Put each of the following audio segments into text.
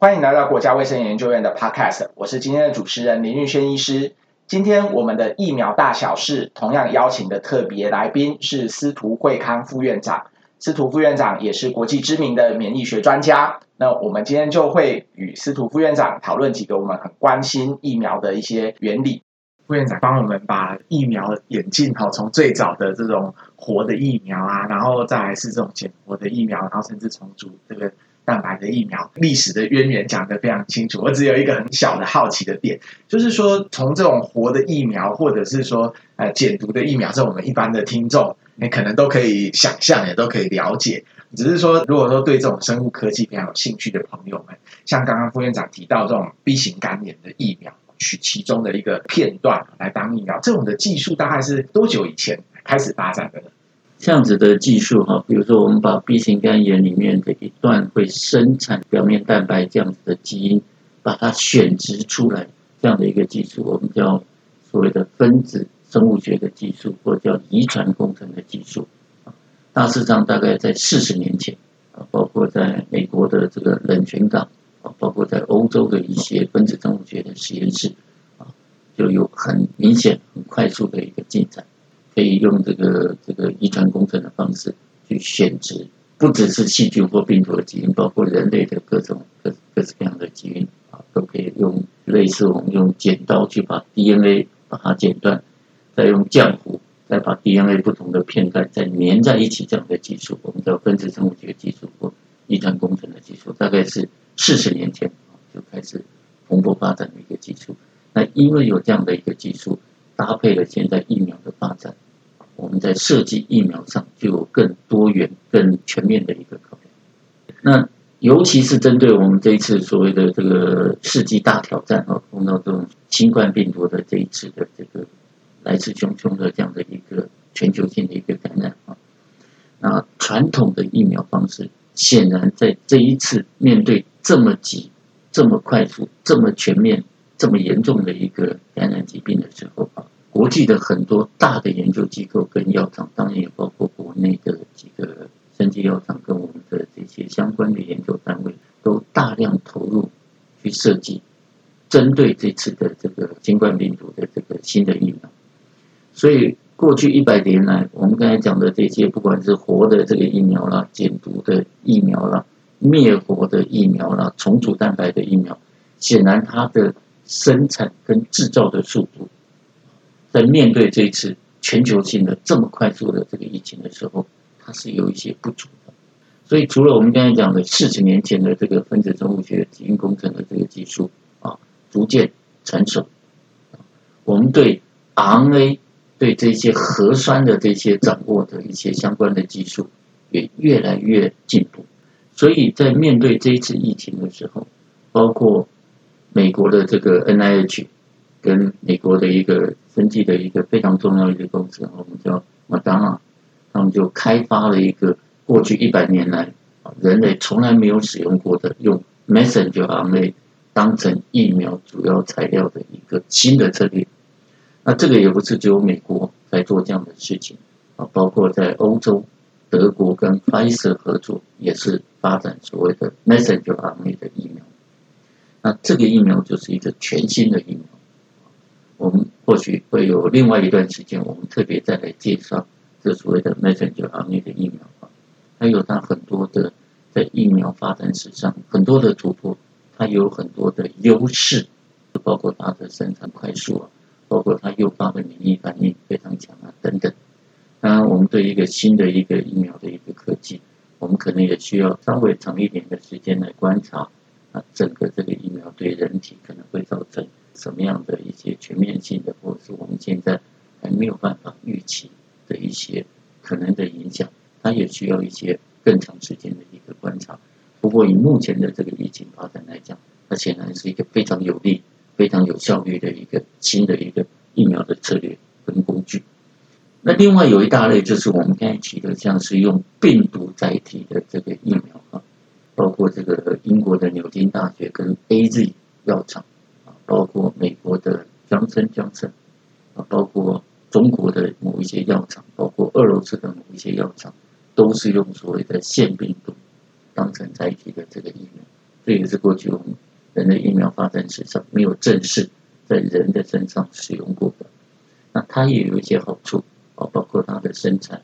欢迎来到国家卫生研究院的 Podcast，我是今天的主持人林玉轩医师。今天我们的疫苗大小事同样邀请的特别来宾是司徒惠康副院长，司徒副院长也是国际知名的免疫学专家。那我们今天就会与司徒副院长讨论几个我们很关心疫苗的一些原理。副院长帮我们把疫苗演进哈，从最早的这种活的疫苗啊，然后再来是这种减活的疫苗，然后甚至重组这个。蛋白的疫苗历史的渊源讲得非常清楚，我只有一个很小的好奇的点，就是说从这种活的疫苗，或者是说呃减毒的疫苗，是我们一般的听众，你可能都可以想象，也都可以了解。只是说，如果说对这种生物科技非常有兴趣的朋友们，像刚刚副院长提到这种 B 型肝炎的疫苗，取其中的一个片段来当疫苗，这种的技术大概是多久以前开始发展的呢？这样子的技术哈，比如说我们把 B 型肝炎里面的一段会生产表面蛋白这样子的基因，把它选植出来，这样的一个技术，我们叫所谓的分子生物学的技术，或者叫遗传工程的技术。大致上大概在四十年前啊，包括在美国的这个冷泉港啊，包括在欧洲的一些分子生物学的实验室啊，就有很明显、很快速的一个进展。可以用这个这个遗传工程的方式去选择，不只是细菌或病毒的基因，包括人类的各种各各式各样的基因啊，都可以用类似我们用剪刀去把 DNA 把它剪断，再用浆糊再把 DNA 不同的片段再粘在一起这样的技术，我们叫分子生物学技术或遗传工程的技术，大概是四十年前就开始蓬勃发展的一个技术。那因为有这样的一个技术，搭配了现在疫苗的发展。我们在设计疫苗上就有更多元、更全面的一个考量。那尤其是针对我们这一次所谓的这个世纪大挑战啊，碰到这种新冠病毒的这一次的这个来势汹汹的这样的一个全球性的一个感染啊，那传统的疫苗方式显然在这一次面对这么急、这么快速、这么全面、这么严重的一个感染疾病的时候啊。国际的很多大的研究机构跟药厂，当然也包括国内的几个生技药厂跟我们的这些相关的研究单位，都大量投入去设计针对这次的这个新冠病毒的这个新的疫苗。所以过去一百年来，我们刚才讲的这些，不管是活的这个疫苗啦、减毒的疫苗啦、灭活的疫苗啦、重组蛋白的疫苗，显然它的生产跟制造的速度。在面对这一次全球性的这么快速的这个疫情的时候，它是有一些不足的。所以，除了我们刚才讲的四十年前的这个分子生物学基因工程的这个技术啊，逐渐成熟，我们对 RNA 对这些核酸的这些掌握的一些相关的技术也越来越进步。所以在面对这一次疫情的时候，包括美国的这个 NIH。跟美国的一个生技的一个非常重要的一个公司，我们叫 Moderna，他们就开发了一个过去一百年来啊人类从来没有使用过的用 messenger RNA 当成疫苗主要材料的一个新的策略。那这个也不是只有美国在做这样的事情啊，包括在欧洲，德国跟 Pfizer 合作也是发展所谓的 messenger RNA 的疫苗。那这个疫苗就是一个全新的疫苗。我们或许会有另外一段时间，我们特别再来介绍这所谓的 messenger RNA 的疫苗啊，它有它很多的在疫苗发展史上很多的突破，它有很多的优势，包括它的生产快速啊，包括它诱发的免疫反应非常强啊等等。当然，我们对一个新的一个疫苗的一个科技，我们可能也需要稍微长一点的时间来观察啊，整个这个疫苗对人体可能会造成。什么样的一些全面性的，或者是我们现在还没有办法预期的一些可能的影响，它也需要一些更长时间的一个观察。不过以目前的这个疫情发展来讲，它显然是一个非常有利、非常有效率的一个新的一个疫苗的策略跟工具。那另外有一大类就是我们刚才提的，像是用病毒载体的这个疫苗啊，包括这个英国的牛津大学跟 AZ 药厂。包括美国的强生、强生啊，包括中国的某一些药厂，包括俄罗斯的某一些药厂，都是用所谓的腺病毒当成载体的这个疫苗，这也是过去我们人类疫苗发展史上没有正式在人的身上使用过的。那它也有一些好处啊，包括它的生产，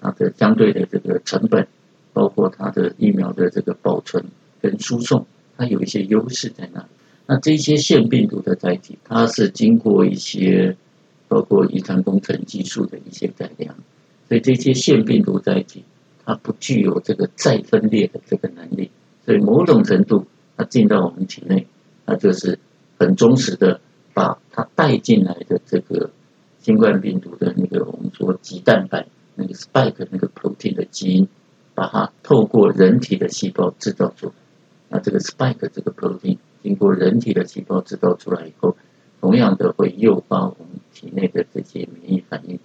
它的相对的这个成本，包括它的疫苗的这个保存跟输送，它有一些优势在那里。那这些腺病毒的载体，它是经过一些包括遗传工程技术的一些改良，所以这些腺病毒载体，它不具有这个再分裂的这个能力，所以某种程度，它进到我们体内，它就是很忠实的把它带进来的这个新冠病毒的那个我们说棘蛋白那个 spike 那个 protein 的基因，把它透过人体的细胞制造出来。那这个 spike 这个 protein 经过人体的细胞制造出来以后，同样的会诱发我们体内的这些免疫反应，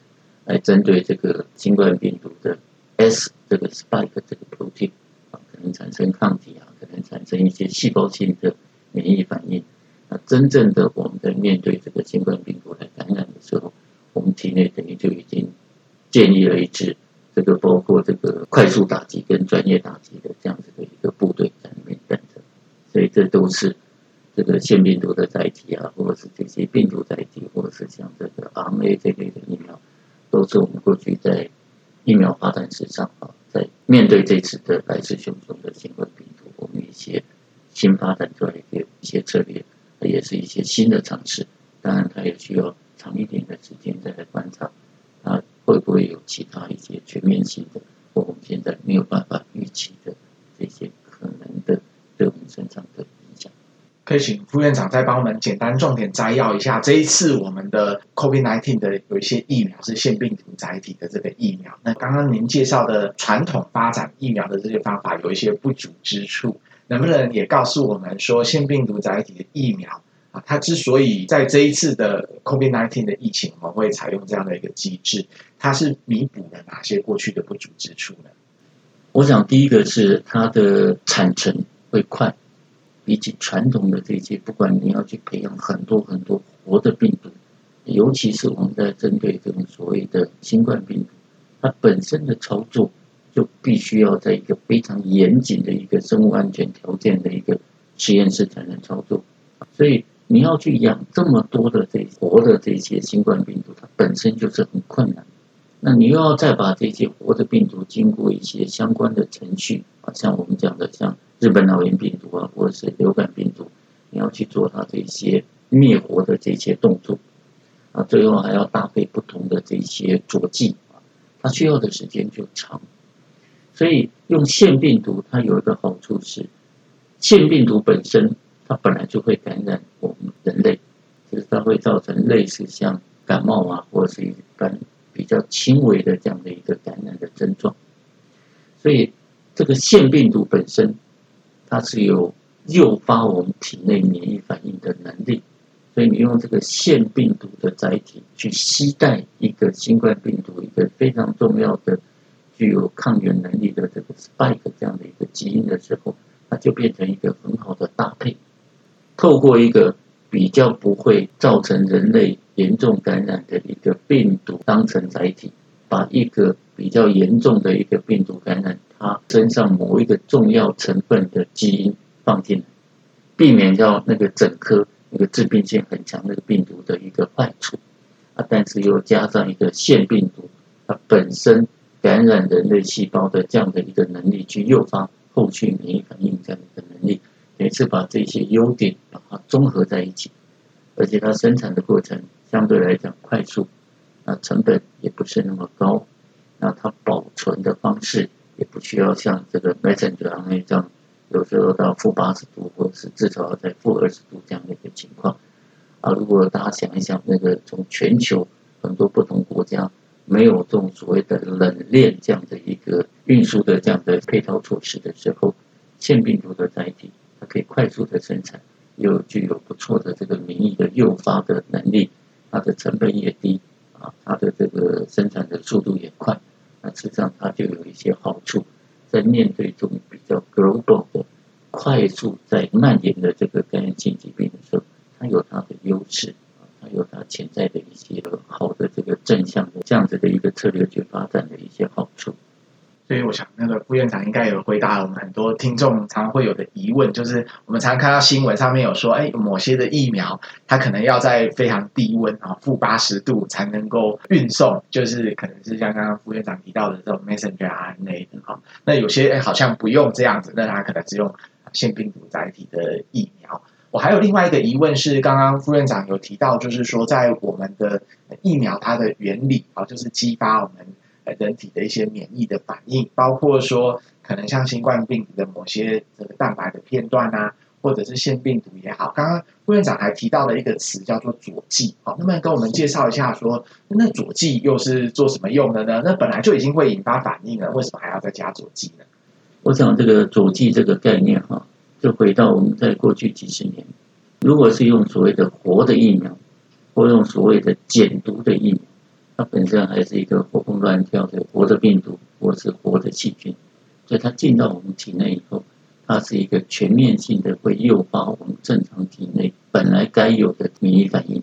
来针对这个新冠病毒的 S。这个 spike 这个 protein 啊，可能产生抗体啊，可能产生一些细胞性的免疫反应。那真正的我们在面对这个新冠病毒来感染的时候，我们体内等于就已经建立了一支这个包括这个快速打击跟专业打击的这样子的一个部队在里面等着。所以这都是这个腺病毒的载体啊，或者是这些病毒载体，或者是像这个 RNA 这类的疫苗，都是我们过去在疫苗发展史上啊。在面对这次的来势汹汹的新冠病毒，我们一些新发展出来的一些策略，也是一些新的尝试。当然，它也需要长一点的时间再来观察，它会不会有其他一些全面性的，我们现在没有办法预期的这些可能的对我们身上的。可以请副院长再帮我们简单重点摘要一下，这一次我们的 COVID-19 的有一些疫苗是腺病毒载体的这个疫苗。那刚刚您介绍的传统发展疫苗的这些方法有一些不足之处，能不能也告诉我们说，腺病毒载体的疫苗啊，它之所以在这一次的 COVID-19 的疫情，我们会采用这样的一个机制，它是弥补了哪些过去的不足之处呢？我想第一个是它的产程会快。比起传统的这些，不管你要去培养很多很多活的病毒，尤其是我们在针对这种所谓的新冠病毒，它本身的操作就必须要在一个非常严谨的一个生物安全条件的一个实验室才能操作。所以你要去养这么多的这活的这些新冠病毒，它本身就是很困难。那你又要再把这些活的病毒经过一些相关的程序，啊，像我们讲的像。日本脑炎病毒啊，或者是流感病毒，你要去做它这些灭活的这些动作啊，最后还要搭配不同的这些佐剂，它需要的时间就长。所以用腺病毒，它有一个好处是，腺病毒本身它本来就会感染我们人类，就是它会造成类似像感冒啊，或者是一般比较轻微的这样的一个感染的症状。所以这个腺病毒本身。它是有诱发我们体内免疫反应的能力，所以你用这个腺病毒的载体去携带一个新冠病毒，一个非常重要的具有抗原能力的这个 spike 这样的一个基因的时候，它就变成一个很好的搭配。透过一个比较不会造成人类严重感染的一个病毒当成载体，把一个比较严重的一个病毒感染。它身上某一个重要成分的基因放进来，避免掉那个整颗那个致病性很强的病毒的一个坏处啊，但是又加上一个腺病毒，它本身感染人类细胞的这样的一个能力，去诱发后续免疫反应这样的一个能力，也是把这些优点把它综合在一起，而且它生产的过程相对来讲快速，那成本也不是那么高，那它保存的方式。也不需要像这个 messenger RNA 这样，有时候到负八十度，或者是至少要在负二十度这样的一个情况。啊，如果大家想一想，那个从全球很多不同国家没有这种所谓的冷链这样的一个运输的这样的配套措施的时候，腺病毒的载体它可以快速的生产，又具有不错的这个免疫的诱发的能力，它的成本也低，啊，它的这个生产的速度也快。那实际上它就有一些好处，在面对这种比较 global 的、快速在蔓延的这个感染性疾病的时候，它有它的优势，它有它潜在的一些好的这个正向的这样子的一个策略去发展的一些好处。所以我想，那个副院长应该有回答我们很多听众常常会有的疑问，就是我们常常看到新闻上面有说，哎，某些的疫苗它可能要在非常低温啊，负八十度才能够运送，就是可能是像刚刚副院长提到的这种 messenger RNA 的哈。那有些哎好像不用这样子，那它可能只用腺病毒载体的疫苗。我还有另外一个疑问是，刚刚副院长有提到，就是说在我们的疫苗它的原理啊，就是激发我们。人体的一些免疫的反应，包括说可能像新冠病毒的某些这个蛋白的片段啊，或者是腺病毒也好。刚刚副院长还提到了一个词叫做佐剂，好，那么跟我们介绍一下说，那佐剂又是做什么用的呢？那本来就已经会引发反应了，为什么还要再加佐剂呢？我想这个佐剂这个概念哈，就回到我们在过去几十年，如果是用所谓的活的疫苗，或用所谓的减毒的疫苗。它本身还是一个活蹦乱跳的活的病毒，或是活的细菌，所以它进到我们体内以后，它是一个全面性的，会诱发我们正常体内本来该有的免疫反应。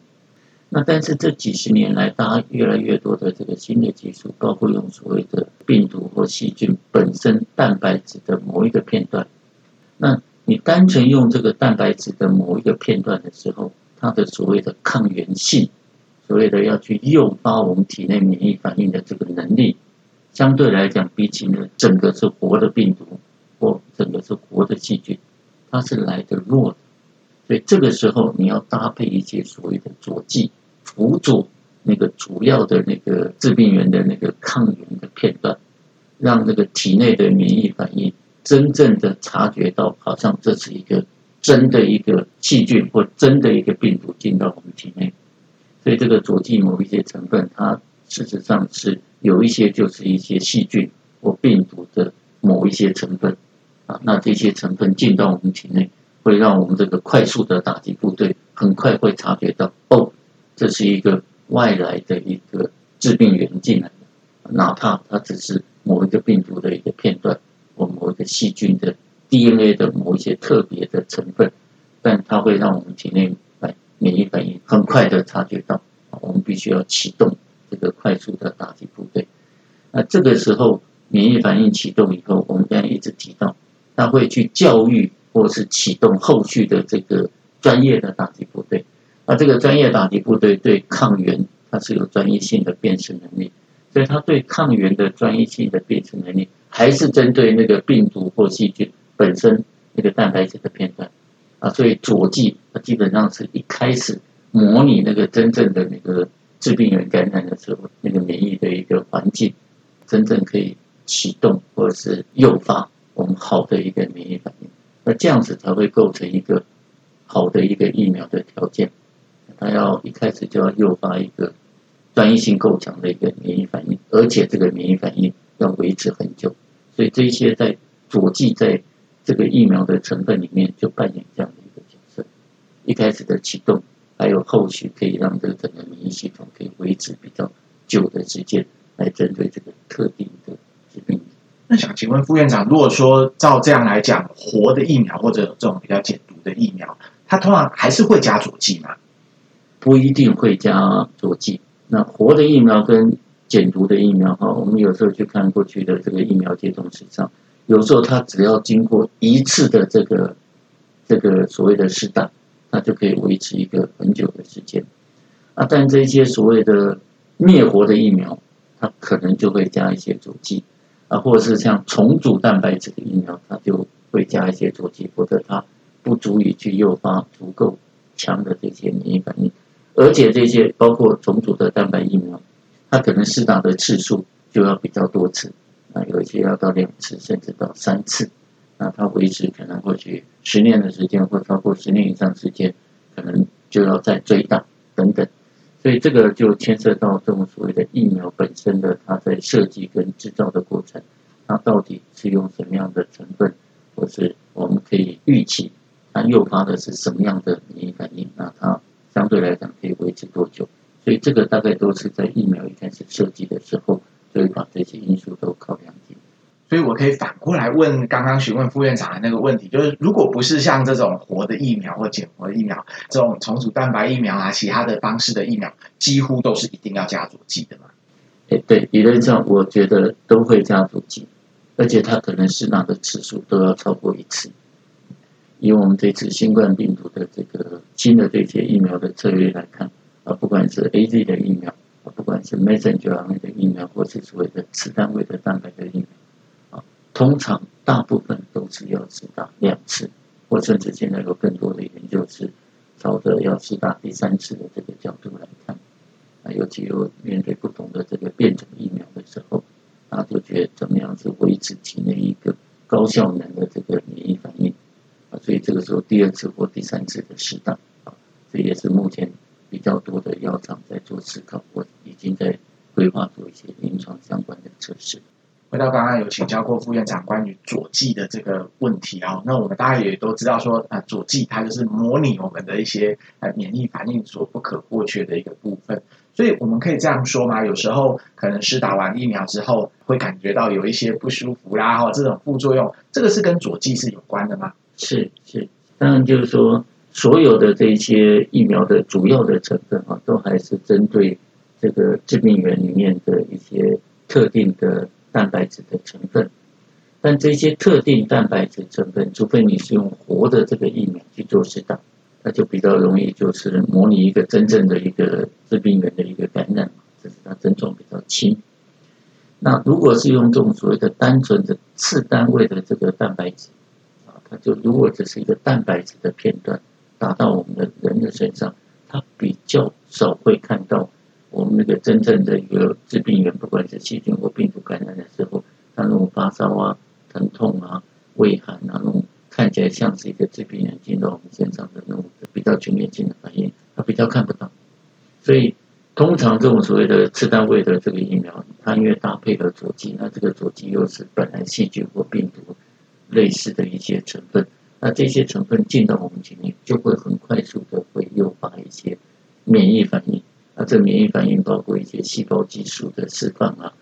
那但是这几十年来，大家越来越多的这个新的技术，包括用所谓的病毒或细菌本身蛋白质的某一个片段，那你单纯用这个蛋白质的某一个片段的时候，它的所谓的抗原性。所谓的要去诱发我们体内免疫反应的这个能力，相对来讲，比起呢整个是活的病毒或整个是活的细菌，它是来得弱的。所以这个时候你要搭配一些所谓的佐剂，辅佐那个主要的那个致病源的那个抗原的片段，让那个体内的免疫反应真正的察觉到，好像这是一个真的一个细菌或真的一个病毒进到我们体内。所以这个佐剂某一些成分，它事实上是有一些就是一些细菌或病毒的某一些成分啊，那这些成分进到我们体内，会让我们这个快速的打击部队很快会察觉到，哦，这是一个外来的一个致病源进来的，哪怕它只是某一个病毒的一个片段或某一个细菌的 DNA 的某一些特别的成分，但它会让我们体内。免疫反应很快的察觉到，我们必须要启动这个快速的打击部队。那这个时候，免疫反应启动以后，我们刚才一直提到，他会去教育或是启动后续的这个专业的打击部队。那这个专业打击部队对抗原，它是有专业性的辨识能力，所以它对抗原的专业性的辨识能力，还是针对那个病毒或细菌本身那个蛋白质的片段。啊，所以佐剂它基本上是一开始模拟那个真正的那个致病原感染的时候，那个免疫的一个环境，真正可以启动或者是诱发我们好的一个免疫反应。那这样子才会构成一个好的一个疫苗的条件。它要一开始就要诱发一个专一性够强的一个免疫反应，而且这个免疫反应要维持很久。所以这些在佐剂在。这个疫苗的成分里面就扮演这样的，一开始的启动，还有后续可以让这个整个免疫系统可以维持比较久的时间，来针对这个特定的疾病。那想请问副院长，如果说照这样来讲，活的疫苗或者这种比较减毒的疫苗，它通常还是会加佐剂吗？不一定会加佐剂。那活的疫苗跟减毒的疫苗哈，我们有时候去看过去的这个疫苗接种史上。有时候它只要经过一次的这个这个所谓的试打，它就可以维持一个很久的时间。啊，但这些所谓的灭活的疫苗，它可能就会加一些佐剂啊，或者是像重组蛋白质的疫苗，它就会加一些佐剂，或者它不足以去诱发足够强的这些免疫反应。而且这些包括重组的蛋白疫苗，它可能试打的次数就要比较多次。啊有一些要到两次，甚至到三次，那它维持可能或许十年的时间，或超过十年以上时间，可能就要再追打等等。所以这个就牵涉到这种所谓的疫苗本身的它在设计跟制造的过程，它到底是用什么样的成分，或是我们可以预期它诱发的是什么样的免疫反应，那它相对来讲可以维持多久？所以这个大概都是在疫苗一开始设计的时候。就会把这些因素都考量进，所以我可以反过来问刚刚询问副院长的那个问题，就是如果不是像这种活的疫苗或减活疫苗，这种重组蛋白疫苗啊，其他的方式的疫苗，几乎都是一定要加佐剂的嘛？哎，对，理论上我觉得都会加佐剂，而且它可能施打的次数都要超过一次。以我们这次新冠病毒的这个新的这些疫苗的策略来看，啊，不管是 AZ 的疫苗，啊，不管是 Messenger 的疫苗，或是所谓的次单位的蛋白的疫苗，通常大部分都是要施打两次，或甚至现在有更多的研究是朝着要施打第三次的这个角度来看，啊，尤其有面对不同的这个变种疫苗的时候，啊，就觉得怎么样是维持体内一个高效能的这个免疫反应啊。所以这个时候第二次或第三次的适当啊，这也是目前比较多的药厂在做思考，或已经在规划做一些临床相关的测试。回到刚刚有请教过副院长关于佐剂的这个问题啊，那我们大家也都知道说啊，佐剂它就是模拟我们的一些呃免疫反应所不可或缺的一个部分，所以我们可以这样说嘛，有时候可能是打完疫苗之后会感觉到有一些不舒服啦，哈，这种副作用，这个是跟佐剂是有关的吗？是是，当然就是说，所有的这些疫苗的主要的成分啊，都还是针对这个致病源里面的一些特定的蛋白质的成分。但这些特定蛋白质成分，除非你是用活的这个疫苗去做施打，那就比较容易就是模拟一个真正的一个致病源的一个感染，这是它症状比较轻。那如果是用这种所谓的单纯的次单位的这个蛋白质啊。它就如果只是一个蛋白质的片段打到我们的人的身上，它比较少会看到我们那个真正的一个致病源，不管是细菌或病毒感染的时候，它那种发烧啊、疼痛啊、畏寒啊，那种看起来像是一个致病源进到我们身上的那种比较全面性的反应，它比较看不到。所以通常这种所谓的次单位的这个疫苗，它因为搭配了佐剂，那这个佐剂又是本来细菌或病毒。类似的一些成分，那这些成分进到我们体内，就会很快速的会诱发一些免疫反应。那这免疫反应包括一些细胞激素的释放啊，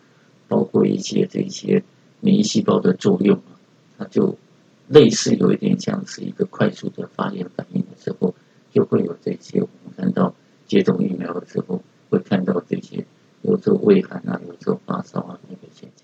包括一些这些免疫细胞的作用啊，它就类似有一点像是一个快速的发炎反应的时候，就会有这些我们看到接种疫苗的时候会看到这些有时候畏寒啊，有时候发烧啊那个现象。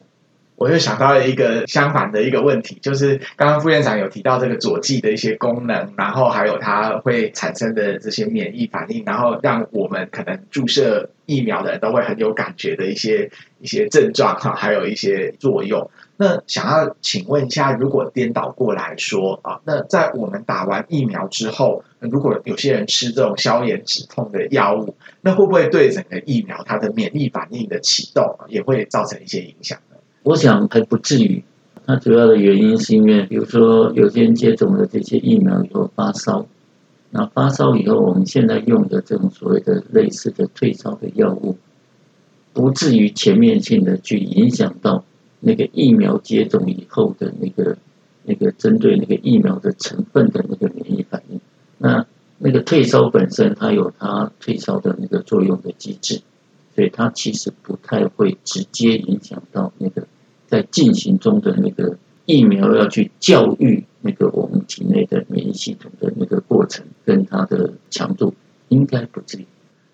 我又想到了一个相反的一个问题，就是刚刚副院长有提到这个佐剂的一些功能，然后还有它会产生的这些免疫反应，然后让我们可能注射疫苗的人都会很有感觉的一些一些症状哈，还有一些作用。那想要请问一下，如果颠倒过来说啊，那在我们打完疫苗之后，如果有些人吃这种消炎止痛的药物，那会不会对整个疫苗它的免疫反应的启动也会造成一些影响？我想还不至于，它主要的原因是因为，比如说有些人接种了这些疫苗以后发烧，那发烧以后，我们现在用的这种所谓的类似的退烧的药物，不至于全面性的去影响到那个疫苗接种以后的那个那个针对那个疫苗的成分的那个免疫反应。那那个退烧本身它有它退烧的那个作用的机制。所以它其实不太会直接影响到那个在进行中的那个疫苗要去教育那个我们体内的免疫系统的那个过程跟它的强度，应该不至于。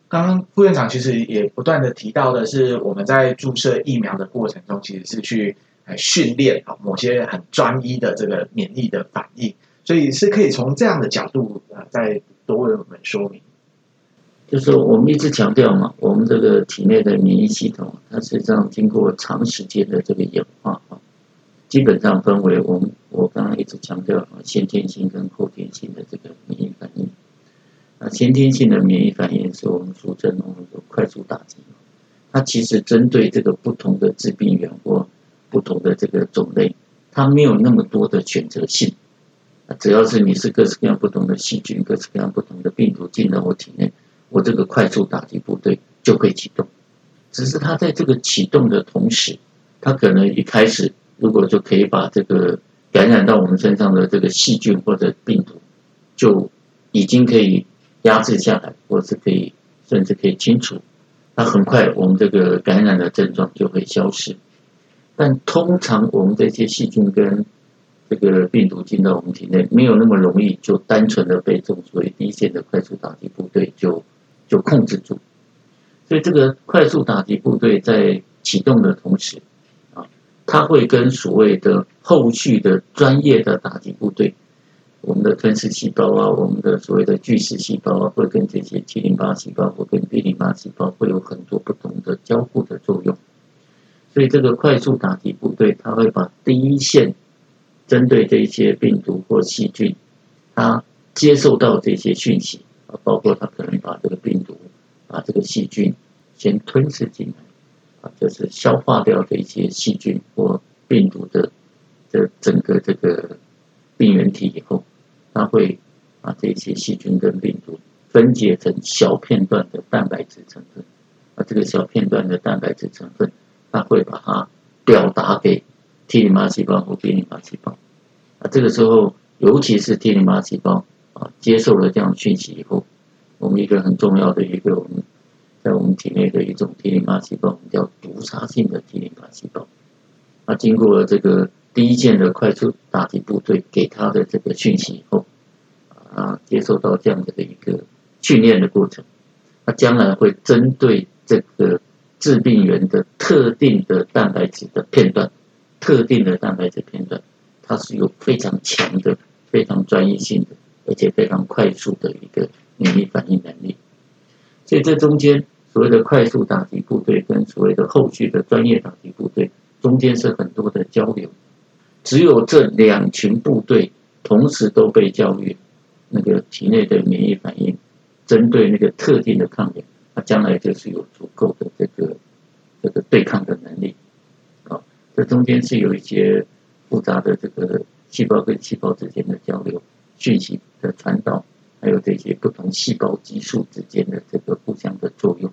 刚刚副院长其实也不断的提到的是，我们在注射疫苗的过程中，其实是去训练啊某些很专一的这个免疫的反应，所以是可以从这样的角度啊再多为我们说明。就是我们一直强调嘛，我们这个体内的免疫系统，它实际上经过长时间的这个演化啊，基本上分为我们我刚刚一直强调啊先天性跟后天性的这个免疫反应。那先天性的免疫反应是我们俗称的快速打击，它其实针对这个不同的致病源或不同的这个种类，它没有那么多的选择性。只要是你是各式各样不同的细菌、各式各样不同的病毒进到我体内。我这个快速打击部队就会启动，只是它在这个启动的同时，它可能一开始如果就可以把这个感染到我们身上的这个细菌或者病毒，就已经可以压制下来，或是可以甚至可以清除，那很快我们这个感染的症状就会消失。但通常我们这些细菌跟这个病毒进到我们体内，没有那么容易就单纯的被这种所以第一线的快速打击部队就。就控制住，所以这个快速打击部队在启动的同时，啊，它会跟所谓的后续的专业的打击部队，我们的吞噬细胞啊，我们的所谓的巨噬细胞啊，会跟这些 T 淋巴细胞或跟 B 淋巴细胞会有很多不同的交互的作用。所以这个快速打击部队，它会把第一线针对这些病毒或细菌，它接受到这些讯息啊，包括它可能把这个病毒、把这个细菌先吞噬进来。啊就是消化掉这些细菌或病毒的这整个这个病原体以后，它会把这些细菌跟病毒分解成小片段的蛋白质成分，啊，这个小片段的蛋白质成分，它会把它表达给 T 淋巴细胞或 B 淋巴细胞，啊，这个时候尤其是 T 淋巴细胞啊，接受了这样讯息以后，我们一个很重要的一个我们。在我们体内的一种 T 淋巴细胞，我们叫毒杀性的 T 淋巴细胞。它经过了这个第一线的快速打击部队给它的这个讯息以后，啊，接受到这样的一个训练的过程，它将来会针对这个致病源的特定的蛋白质的片段，特定的蛋白质片段，它是有非常强的、非常专业性的，而且非常快速的一个免疫反应能力。所以这中间。所谓的快速打击部队跟所谓的后续的专业打击部队，中间是很多的交流。只有这两群部队同时都被教育，那个体内的免疫反应，针对那个特定的抗原，它将来就是有足够的这个这个对抗的能力。啊，这中间是有一些复杂的这个细胞跟细胞之间的交流、讯息的传导，还有这些不同细胞激素之间的这个互相的作用。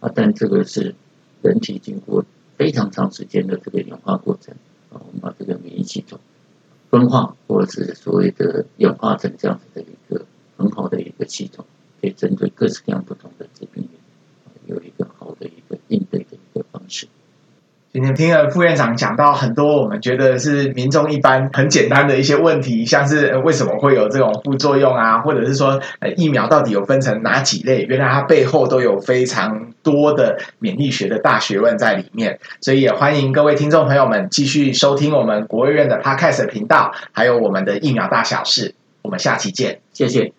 啊，但这个是人体经过非常长时间的这个演化过程啊，我们把这个免疫系统分化，或者是所谓的演化成这样子的一个很好的一个系统，可以针对各式各样不同的疾病源，有一个好的一个应对的一个方式。今天听了副院长讲到很多我们觉得是民众一般很简单的一些问题，像是为什么会有这种副作用啊，或者是说疫苗到底有分成哪几类？原来它背后都有非常多的免疫学的大学问在里面。所以也欢迎各位听众朋友们继续收听我们国卫院的 Podcast 频道，还有我们的疫苗大小事。我们下期见，谢谢。